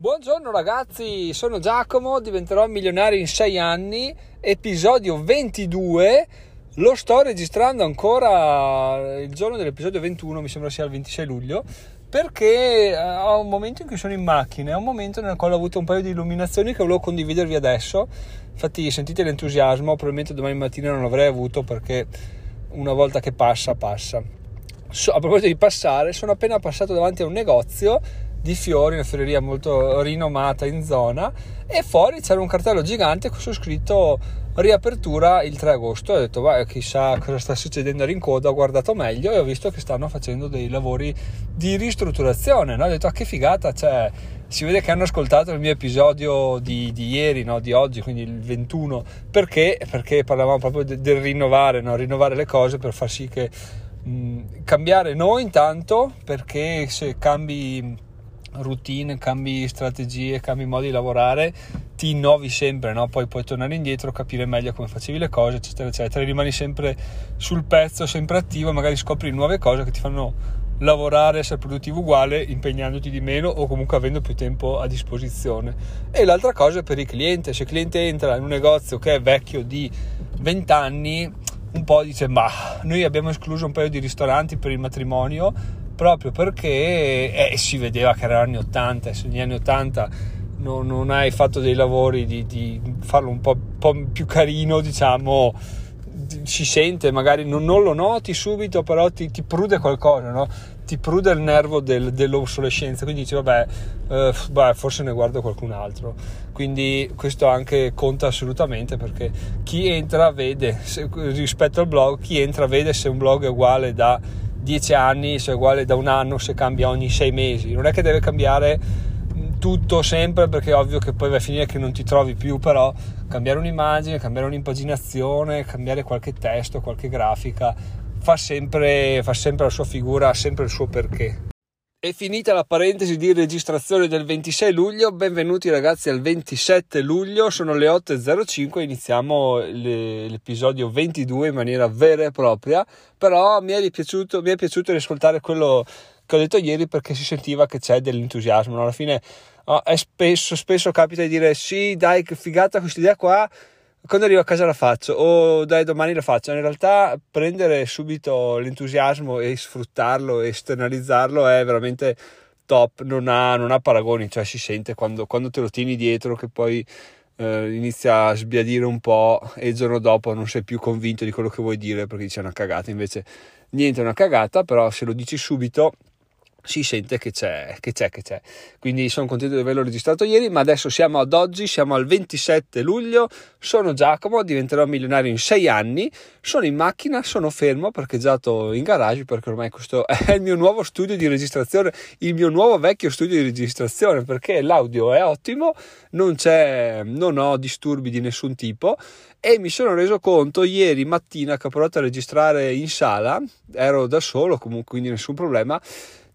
Buongiorno ragazzi, sono Giacomo, diventerò milionario in 6 anni, episodio 22. Lo sto registrando ancora il giorno dell'episodio 21, mi sembra sia il 26 luglio, perché eh, ho un momento in cui sono in macchina, è un momento nel quale ho avuto un paio di illuminazioni che volevo condividervi adesso. Infatti sentite l'entusiasmo, probabilmente domani mattina non l'avrei avuto perché una volta che passa, passa. A proposito di passare, sono appena passato davanti a un negozio di fiori, una fioreria molto rinomata in zona e fuori c'era un cartello gigante con su scritto riapertura il 3 agosto. Ho detto, vai, chissà cosa sta succedendo a Rincoda. Ho guardato meglio e ho visto che stanno facendo dei lavori di ristrutturazione. No? Ho detto, ah, che figata, cioè, si vede che hanno ascoltato il mio episodio di, di ieri, no? di oggi, quindi il 21. Perché? Perché parlavamo proprio de, del rinnovare, no? rinnovare le cose per far sì che mh, cambiare noi intanto, perché se cambi routine, cambi strategie, cambi modi di lavorare, ti innovi sempre, no? poi puoi tornare indietro, capire meglio come facevi le cose, eccetera, eccetera. Rimani sempre sul pezzo, sempre attivo, magari scopri nuove cose che ti fanno lavorare, essere produttivo uguale, impegnandoti di meno o comunque avendo più tempo a disposizione. E l'altra cosa è per il cliente, se il cliente entra in un negozio che è vecchio di 20 anni, un po' dice, ma noi abbiamo escluso un paio di ristoranti per il matrimonio, proprio perché eh, si vedeva che erano anni 80 e se negli anni 80 non, non hai fatto dei lavori di, di farlo un po', po', più carino, diciamo, si sente, magari non, non lo noti subito, però ti, ti prude qualcosa, no? ti prude il nervo del, dell'obsolescenza, quindi dici vabbè, eh, beh, forse ne guardo qualcun altro. Quindi questo anche conta assolutamente perché chi entra vede, se, rispetto al blog, chi entra vede se un blog è uguale da 10 anni, se è uguale da un anno, se cambia ogni 6 mesi. Non è che deve cambiare tutto sempre perché è ovvio che poi va a finire che non ti trovi più, però cambiare un'immagine, cambiare un'impaginazione, cambiare qualche testo, qualche grafica, fa sempre, fa sempre la sua figura, ha sempre il suo perché. È finita la parentesi di registrazione del 26 luglio, benvenuti ragazzi al 27 luglio, sono le 8.05, iniziamo l'episodio 22 in maniera vera e propria, però mi è piaciuto, mi è piaciuto riascoltare quello che ho detto ieri perché si sentiva che c'è dell'entusiasmo, alla fine oh, spesso, spesso capita di dire sì dai che figata questa idea qua, quando arrivo a casa la faccio o dai domani la faccio. In realtà prendere subito l'entusiasmo e sfruttarlo e esternalizzarlo è veramente top. Non ha, non ha paragoni cioè si sente quando, quando, te lo tieni dietro che poi eh, inizia a sbiadire un po' e il giorno dopo non sei più convinto di quello che vuoi dire perché dici è una cagata. Invece niente è una cagata però se lo dici subito si sente che c'è, che c'è, che c'è. Quindi sono contento di averlo registrato ieri, ma adesso siamo ad oggi, siamo al 27 luglio, sono Giacomo, diventerò milionario in 6 anni, sono in macchina, sono fermo, parcheggiato in garage perché ormai questo è il mio nuovo studio di registrazione, il mio nuovo vecchio studio di registrazione perché l'audio è ottimo, non, non ho disturbi di nessun tipo. E mi sono reso conto ieri mattina che ho provato a registrare in sala, ero da solo comunque quindi nessun problema,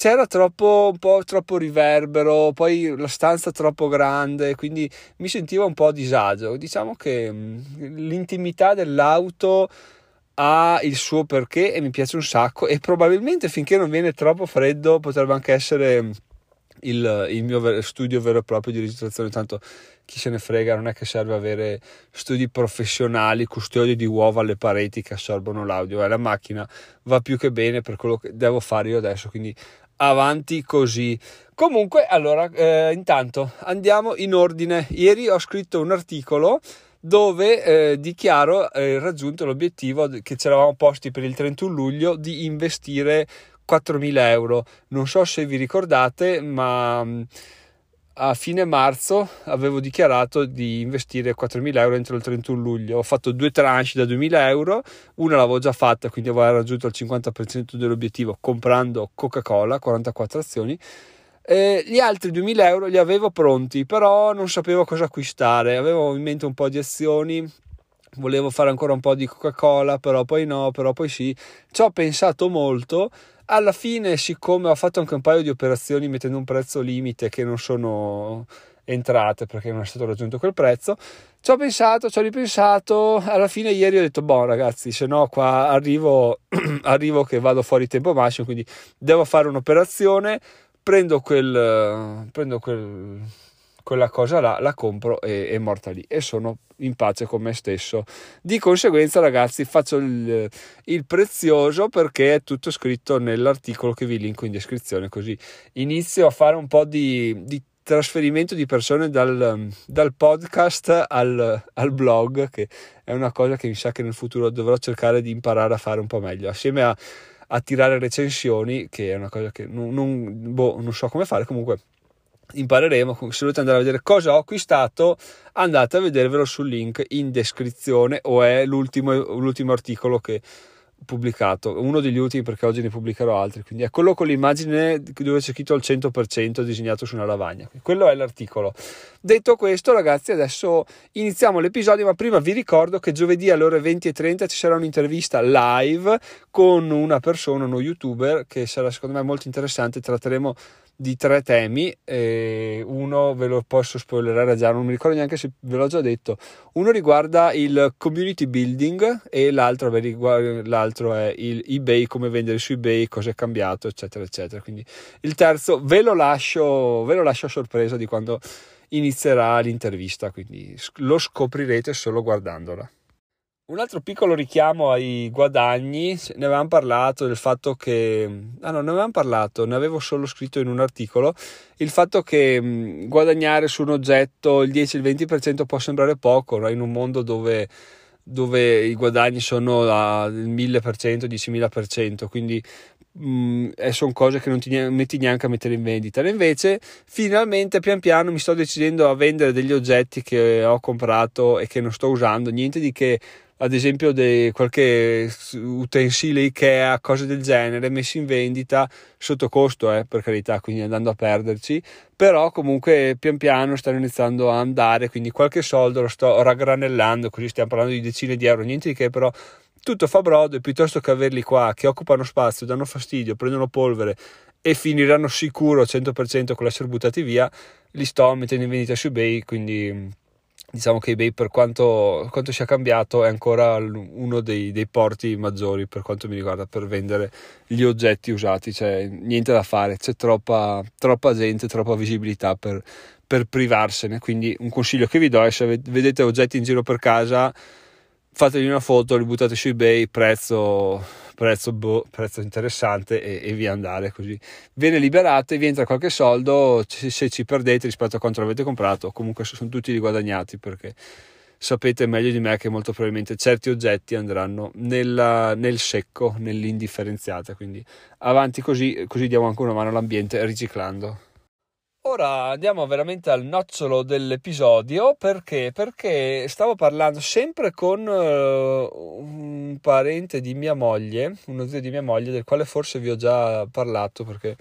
c'era troppo, un po' troppo riverbero, poi la stanza troppo grande, quindi mi sentivo un po' a disagio. Diciamo che mm, l'intimità dell'auto ha il suo perché e mi piace un sacco e probabilmente finché non viene troppo freddo potrebbe anche essere mm, il, il, mio studio vero e proprio di registrazione, tanto chi se ne frega, non è che serve avere studi professionali, custodi di uova alle pareti che assorbono l'audio, eh, la macchina va più che bene per quello che devo fare io adesso, quindi avanti così. Comunque, allora, eh, intanto andiamo in ordine. Ieri ho scritto un articolo dove eh, dichiaro eh, raggiunto l'obiettivo che ci eravamo posti per il 31 luglio di investire 4.000 euro. Non so se vi ricordate, ma a fine marzo avevo dichiarato di investire 4.000 euro entro il 31 luglio. Ho fatto due tranche da 2.000 euro, una l'avevo già fatta, quindi avevo raggiunto il 50% dell'obiettivo comprando Coca-Cola, 44 azioni. E gli altri 2.000 euro li avevo pronti, però non sapevo cosa acquistare. Avevo in mente un po' di azioni, volevo fare ancora un po' di Coca-Cola, però poi no, però poi sì. Ci ho pensato molto alla fine, siccome ho fatto anche un paio di operazioni mettendo un prezzo limite che non sono entrate perché non è stato raggiunto quel prezzo, ci ho pensato, ci ho ripensato, alla fine ieri ho detto, boh ragazzi, se no qua arrivo, arrivo che vado fuori tempo massimo, quindi devo fare un'operazione, prendo quel, prendo quel quella cosa là la compro e è morta lì e sono in pace con me stesso. Di conseguenza, ragazzi, faccio il, il, prezioso perché è tutto scritto nell'articolo che vi linko in descrizione. Così inizio a fare un po' di, di trasferimento di persone dal, dal podcast al, al, blog, che è una cosa che mi sa che nel futuro dovrò cercare di imparare a fare un po' meglio. Assieme a, a tirare recensioni, che è una cosa che non, non, boh, non so come fare, comunque impareremo. Se volete andare a vedere cosa ho acquistato, andate a vedervelo sul link in descrizione o è l'ultimo, l'ultimo articolo che ho pubblicato, uno degli ultimi perché oggi ne pubblicherò altri. Quindi è quello con l'immagine dove c'è scritto al 100% disegnato su una lavagna. Quello è l'articolo. Detto questo, ragazzi, adesso iniziamo l'episodio. Ma prima vi ricordo che giovedì alle ore 20.30 ci sarà un'intervista live con una persona, uno youtuber, che sarà secondo me molto interessante. Tratteremo di tre temi, uno ve lo posso spoilerare già, non mi ricordo neanche se ve l'ho già detto, uno riguarda il community building e l'altro, beh, l'altro è il eBay, come vendere su eBay, cosa è cambiato, eccetera, eccetera. Quindi il terzo ve lo lascio, ve lo lascio a sorpresa di quando inizierà l'intervista, quindi lo scoprirete solo guardandola. Un altro piccolo richiamo ai guadagni, ne avevamo parlato del fatto che, ah no, ne avevamo parlato, ne avevo solo scritto in un articolo, il fatto che guadagnare su un oggetto il 10-20% può sembrare poco, no? in un mondo dove, dove, i guadagni sono al 1000%, 10.000%, quindi mh, sono cose che non ti metti neanche a mettere in vendita. Invece, finalmente, pian piano mi sto decidendo a vendere degli oggetti che ho comprato e che non sto usando, niente di che ad esempio de, qualche utensile Ikea, cose del genere, messi in vendita sotto costo, eh, per carità, quindi andando a perderci, però comunque pian piano stanno iniziando a andare, quindi qualche soldo lo sto raggranellando, così stiamo parlando di decine di euro, niente di che, però tutto fa brodo e piuttosto che averli qua che occupano spazio, danno fastidio, prendono polvere e finiranno sicuro al 100% con l'essere buttati via, li sto mettendo in vendita su eBay, quindi diciamo che eBay per quanto, quanto, sia cambiato è ancora uno dei, dei, porti maggiori per quanto mi riguarda per vendere gli oggetti usati, cioè niente da fare, c'è troppa, troppa gente, troppa visibilità per, per privarsene, quindi un consiglio che vi do è se vedete oggetti in giro per casa fategli una foto, li buttate su eBay, prezzo prezzo, boh, prezzo interessante e, e, via andare così. Viene liberate, vi entra qualche soldo, se ci perdete rispetto a quanto l'avete comprato, comunque sono tutti riguadagnati perché sapete meglio di me che molto probabilmente certi oggetti andranno nella, nel secco, nell'indifferenziata, quindi avanti così, così diamo anche una mano all'ambiente riciclando. Ora andiamo veramente al nocciolo dell'episodio perché? Perché stavo parlando sempre con uh, un parente di mia moglie, uno zio di mia moglie, del quale forse vi ho già parlato perché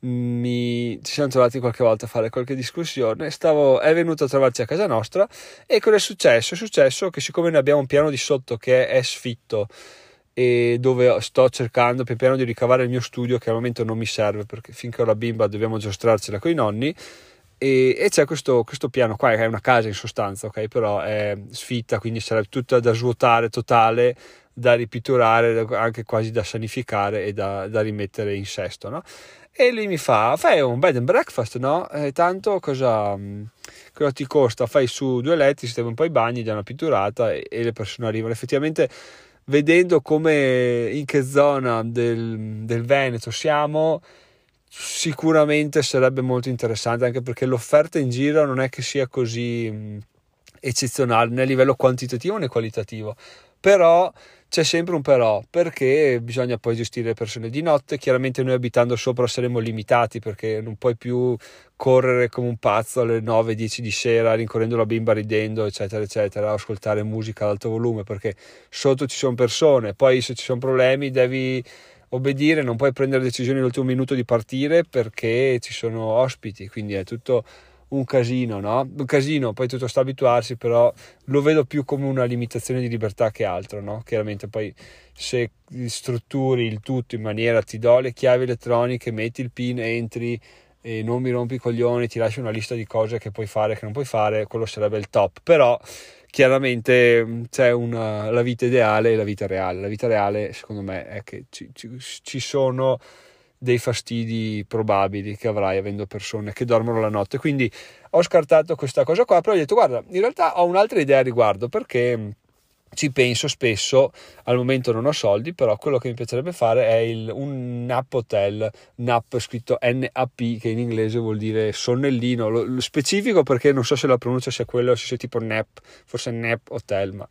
mi, ci siamo trovati qualche volta a fare qualche discussione. Stavo, è venuto a trovarci a casa nostra e cosa è successo? È successo che siccome noi abbiamo un piano di sotto che è sfitto e dove sto cercando pian piano di ricavare il mio studio che al momento non mi serve perché finché ho la bimba dobbiamo giostrarcela con i nonni e, e c'è questo, questo, piano qua che è una casa in sostanza ok però è sfitta quindi sarebbe tutta da svuotare totale da ripitturare anche quasi da sanificare e da, da rimettere in sesto no? e lui mi fa fai un bed and breakfast no? E tanto cosa, cosa ti costa fai su due letti sistemi un po' i bagni dai una pitturata e, e le persone arrivano effettivamente vedendo come in che zona del, del Veneto siamo, sicuramente sarebbe molto interessante anche perché l'offerta in giro non è che sia così eccezionale né a livello quantitativo né qualitativo però c'è sempre un però perché bisogna poi gestire le persone di notte. Chiaramente noi abitando sopra saremo limitati perché non puoi più correre come un pazzo alle 9-10 di sera rincorrendo la bimba ridendo eccetera eccetera ascoltare musica ad alto volume perché sotto ci sono persone. Poi se ci sono problemi devi obbedire non puoi prendere decisioni all'ultimo minuto di partire perché ci sono ospiti. Quindi è tutto un casino, no? Un casino, poi tutto sta abituarsi, però lo vedo più come una limitazione di libertà che altro, no? Chiaramente poi se strutturi il tutto in maniera ti do le chiavi elettroniche, metti il pin, entri e non mi rompi i coglioni, ti lascio una lista di cose che puoi fare e che non puoi fare, quello sarebbe il top. Però chiaramente c'è una, la vita ideale e la vita reale. La vita reale, secondo me, è che ci, ci, ci sono dei fastidi probabili che avrai avendo persone che dormono la notte. Quindi ho scartato questa cosa qua, però ho detto guarda, in realtà ho un'altra idea a riguardo perché ci penso spesso, al momento non ho soldi, però quello che mi piacerebbe fare è il, un nap hotel, nap scritto NAP che in inglese vuol dire sonnellino, lo, lo specifico perché non so se la pronuncia sia quella o se sia tipo nap, forse nap hotel, ma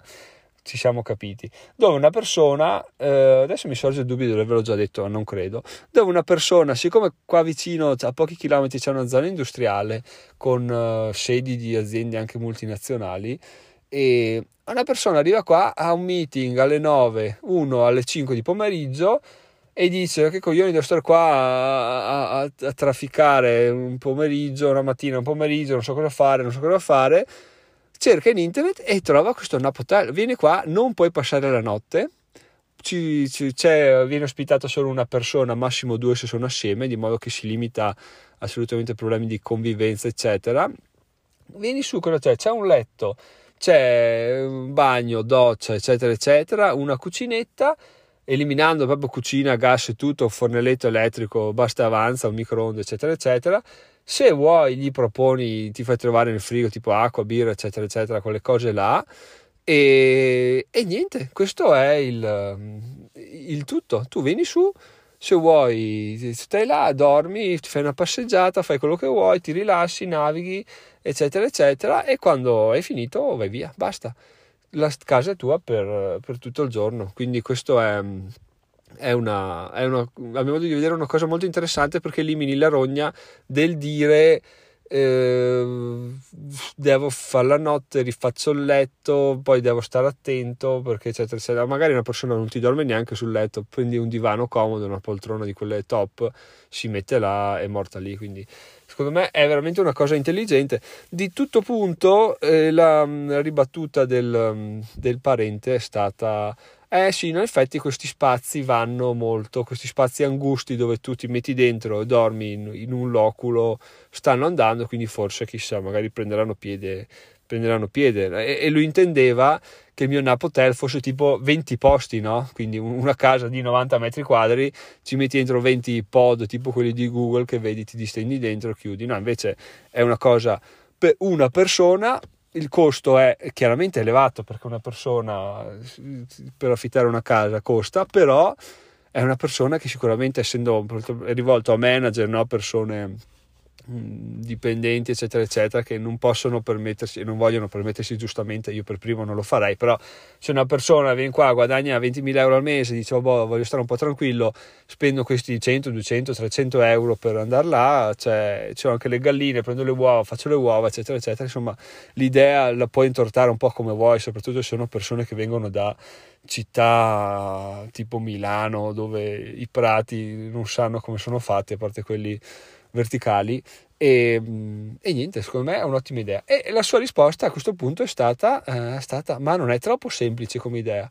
ci siamo capiti, dove una persona, eh, adesso mi sorge il dubbio di averlo già detto, non credo, dove una persona, siccome qua vicino a pochi chilometri c'è una zona industriale con uh, sedi di aziende anche multinazionali, e una persona arriva qua a un meeting alle 9, uno alle 5 di pomeriggio e dice che coglioni devo stare qua a, a, a, trafficare un pomeriggio, una mattina, un pomeriggio, non so cosa fare, non so cosa fare. Cerca in internet e trova questo nap hotel. Vieni qua, non puoi passare la notte. Ci, ci, viene ospitato solo una persona, massimo due se sono assieme, di modo che si limita assolutamente a problemi di convivenza, eccetera. Vieni su, cosa c'è? C'è un letto c'è un bagno, doccia, eccetera, eccetera, una cucinetta, eliminando proprio cucina, gas e tutto, fornelletto elettrico, basta avanza, un microonde, eccetera, eccetera. Se vuoi, gli proponi, ti fai trovare nel frigo tipo acqua, birra, eccetera, eccetera, quelle cose là. E, e niente, questo è il, il tutto. Tu vieni su, se vuoi stai là, dormi, ti fai una passeggiata, fai quello che vuoi, ti rilassi, navighi, eccetera, eccetera, e quando hai finito vai via, basta. La casa è tua per, per tutto il giorno, quindi questo è, è una, è una, a mio modo di vedere, una cosa molto interessante perché elimini la rogna del dire eh, devo fare la notte, rifaccio il letto, poi devo stare attento perché eccetera, eccetera. Magari una persona non ti dorme neanche sul letto, prendi un divano comodo, una poltrona di quelle top, si mette là, è morta lì. Quindi secondo me è veramente una cosa intelligente. Di tutto punto, eh, la, la, ribattuta del, del parente è stata eh sì, in effetti questi spazi vanno molto, questi spazi angusti dove tu ti metti dentro e dormi in, in un loculo stanno andando, quindi forse chissà, magari prenderanno piede, prenderanno piede. E, e lui intendeva che il mio Nap Hotel fosse tipo 20 posti, no? Quindi una casa di 90 metri quadri, ci metti dentro 20 pod, tipo quelli di Google che vedi, ti distendi dentro, chiudi. No, invece è una cosa per una persona il costo è chiaramente elevato perché una persona per affittare una casa costa, però è una persona che sicuramente essendo rivolto a manager, no? persone dipendenti eccetera eccetera che non possono permettersi e non vogliono permettersi giustamente io per primo non lo farei però se una persona viene qua guadagna 20.000 euro al mese dice oh, boh, voglio stare un po' tranquillo spendo questi 100 200 300 euro per andare là cioè, c'ho anche le galline prendo le uova faccio le uova eccetera eccetera insomma l'idea la puoi intortare un po' come vuoi soprattutto se sono persone che vengono da città tipo Milano dove i prati non sanno come sono fatti a parte quelli verticali e, e, niente, secondo me è un'ottima idea. E la sua risposta a questo punto è stata, eh, stata ma non è troppo semplice come idea.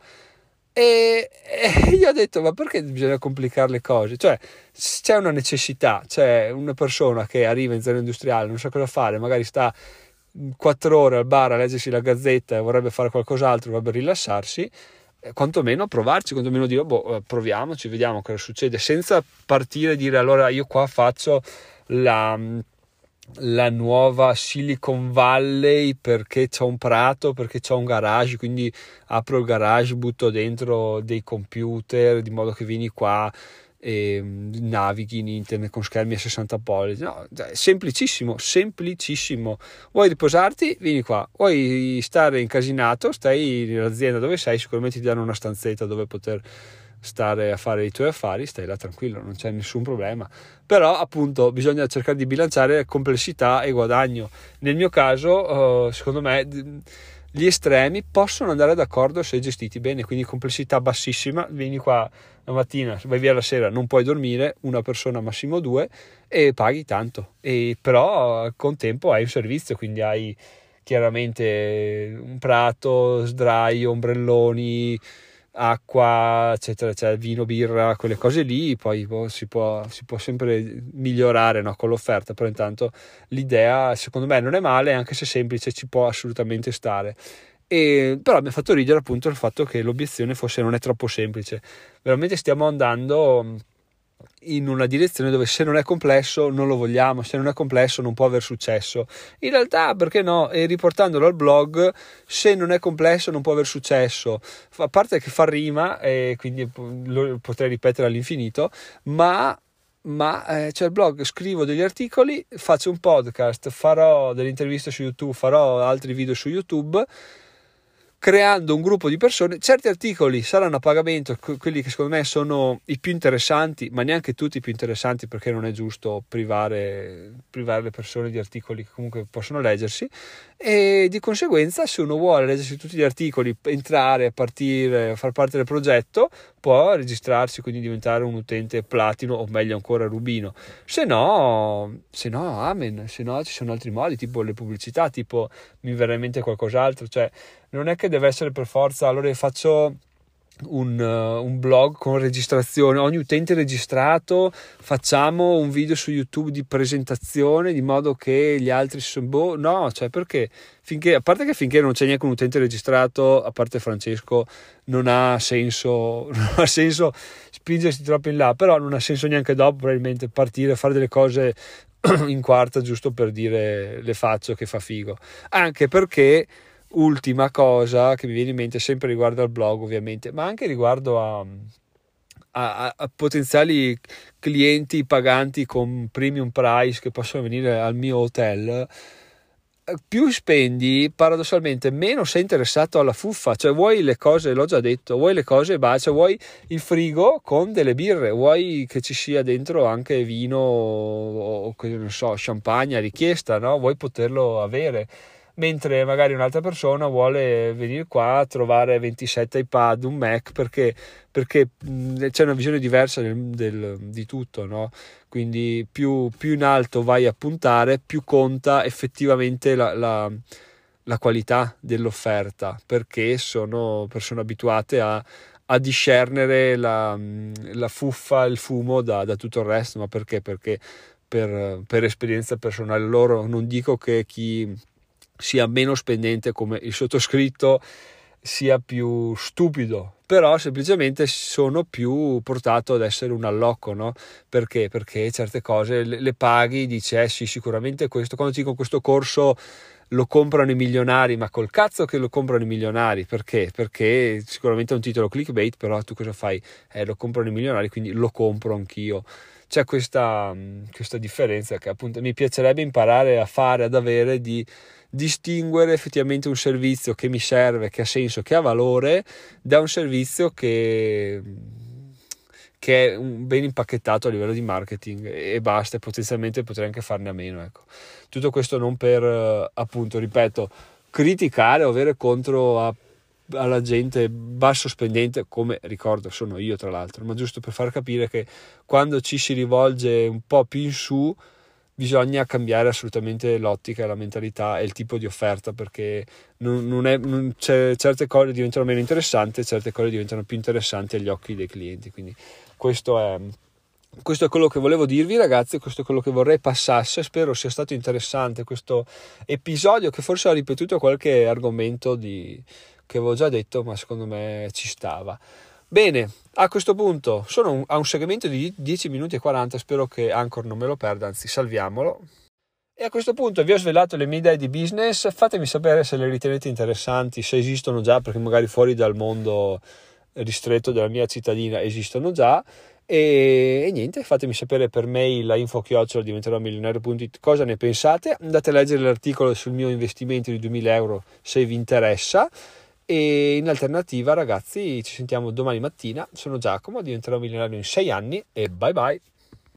E, e, io ho detto, ma perché bisogna complicare le cose? Cioè, c'è una necessità, c'è una persona che arriva in zona industriale, non sa cosa fare, magari sta quattro ore al bar a leggersi la gazzetta e vorrebbe fare qualcos'altro, vorrebbe rilassarsi, quantomeno provarci, quantomeno dire, boh, eh, proviamoci, vediamo cosa succede, senza partire e dire, allora io qua faccio la, la nuova Silicon Valley perché c'è un prato, perché c'è un garage, quindi apro il garage, butto dentro dei computer di modo che vieni qua e navighi in internet con schermi a 60 pollici. No, semplicissimo, semplicissimo. Vuoi riposarti? Vieni qua. Vuoi stare incasinato? Stai nell'azienda dove sei, sicuramente ti danno una stanzetta dove poter stare a fare i tuoi affari, stai là tranquillo, non c'è nessun problema. Però appunto bisogna cercare di bilanciare complessità e guadagno. Nel mio caso, uh, secondo me, gli estremi possono andare d'accordo se gestiti bene, quindi complessità bassissima, vieni qua la mattina, vai via la sera, non puoi dormire, una persona massimo due e paghi tanto. E però al contempo hai un servizio, quindi hai chiaramente un prato, sdraio, ombrelloni, acqua, eccetera, eccetera, vino, birra, quelle cose lì, poi boh, si, può, si, può, sempre migliorare no, con l'offerta, però intanto l'idea secondo me non è male, anche se semplice ci può assolutamente stare. E, però mi ha fatto ridere appunto il fatto che l'obiezione fosse non è troppo semplice, veramente stiamo andando in una direzione dove se non è complesso non lo vogliamo, se non è complesso non può aver successo. In realtà, perché no? E riportandolo al blog, se non è complesso non può aver successo. A parte che fa rima, e quindi lo potrei ripetere all'infinito, ma ma eh, c'è il blog, scrivo degli articoli, faccio un podcast, farò delle interviste su YouTube, farò altri video su YouTube creando un gruppo di persone. Certi articoli saranno a pagamento, quelli che secondo me sono i più interessanti, ma neanche tutti i più interessanti perché non è giusto privare, privare le persone di articoli che comunque possono leggersi e di conseguenza se uno vuole leggersi tutti gli articoli, entrare, partire, far parte del progetto, può registrarsi, quindi diventare un utente platino o meglio ancora rubino. Se no, se no, amen, se no ci sono altri modi, tipo le pubblicità, tipo mi verrà in mente qualcos'altro, cioè non è che deve essere per forza, allora faccio un, uh, un, blog con registrazione, ogni utente registrato, facciamo un video su YouTube di presentazione di modo che gli altri sono boh, no, cioè perché finché a parte che finché non c'è neanche un utente registrato, a parte Francesco, non ha senso, non ha senso spingersi troppo in là, però non ha senso neanche dopo probabilmente partire a fare delle cose in quarta giusto per dire le faccio che fa figo. Anche perché ultima cosa che mi viene in mente sempre riguardo al blog ovviamente ma anche riguardo a, a, a, potenziali clienti paganti con premium price che possono venire al mio hotel più spendi paradossalmente meno sei interessato alla fuffa cioè vuoi le cose l'ho già detto vuoi le cose cioè vuoi il frigo con delle birre vuoi che ci sia dentro anche vino o non so champagne a richiesta no? vuoi poterlo avere mentre magari un'altra persona vuole venire qua a trovare 27 iPad, un Mac, perché, perché c'è una visione diversa del, del, di tutto, no? Quindi più, più, in alto vai a puntare, più conta effettivamente la, la, la qualità dell'offerta, perché sono persone abituate a, a discernere la, la, fuffa, il fumo da, da, tutto il resto, ma perché? Perché per, per esperienza personale loro non dico che chi sia meno spendente come il sottoscritto sia più stupido però semplicemente sono più portato ad essere un allocco no? perché? perché certe cose le, paghi dici eh sì sicuramente questo quando dico questo corso lo comprano i milionari, ma col cazzo che lo comprano i milionari, perché? Perché sicuramente è un titolo clickbait, però tu cosa fai? Eh, lo comprano i milionari, quindi lo compro anch'io. C'è questa, questa differenza che appunto mi piacerebbe imparare a fare, ad avere di distinguere effettivamente un servizio che mi serve, che ha senso, che ha valore, da un servizio che, che è ben impacchettato a livello di marketing e basta, e potenzialmente potrei anche farne a meno. Ecco. Tutto questo non per, appunto, ripeto, criticare o avere contro a alla gente basso spendente, come ricordo sono io tra l'altro, ma giusto per far capire che quando ci si rivolge un po' più in su bisogna cambiare assolutamente l'ottica, la mentalità e il tipo di offerta perché non, non è, non certe cose diventano meno interessanti, certe cose diventano più interessanti agli occhi dei clienti. Quindi questo è, questo è quello che volevo dirvi ragazzi, questo è quello che vorrei passasse, spero sia stato interessante questo episodio che forse ha ripetuto qualche argomento di, che avevo già detto ma secondo me ci stava. Bene, a questo punto sono a un segmento di 10 minuti e 40, spero che Anchor non me lo perda, anzi salviamolo. E a questo punto vi ho svelato le mie idee di business, fatemi sapere se le ritenete interessanti, se esistono già, perché magari fuori dal mondo ristretto della mia cittadina esistono già. E, e niente, fatemi sapere per mail a info-chiocciola diventerò milionario.it cosa ne pensate. Andate a leggere l'articolo sul mio investimento di 2000 euro se vi interessa e in alternativa, ragazzi, ci sentiamo domani mattina. Sono Giacomo, diventerò milionario in 6 anni e bye bye.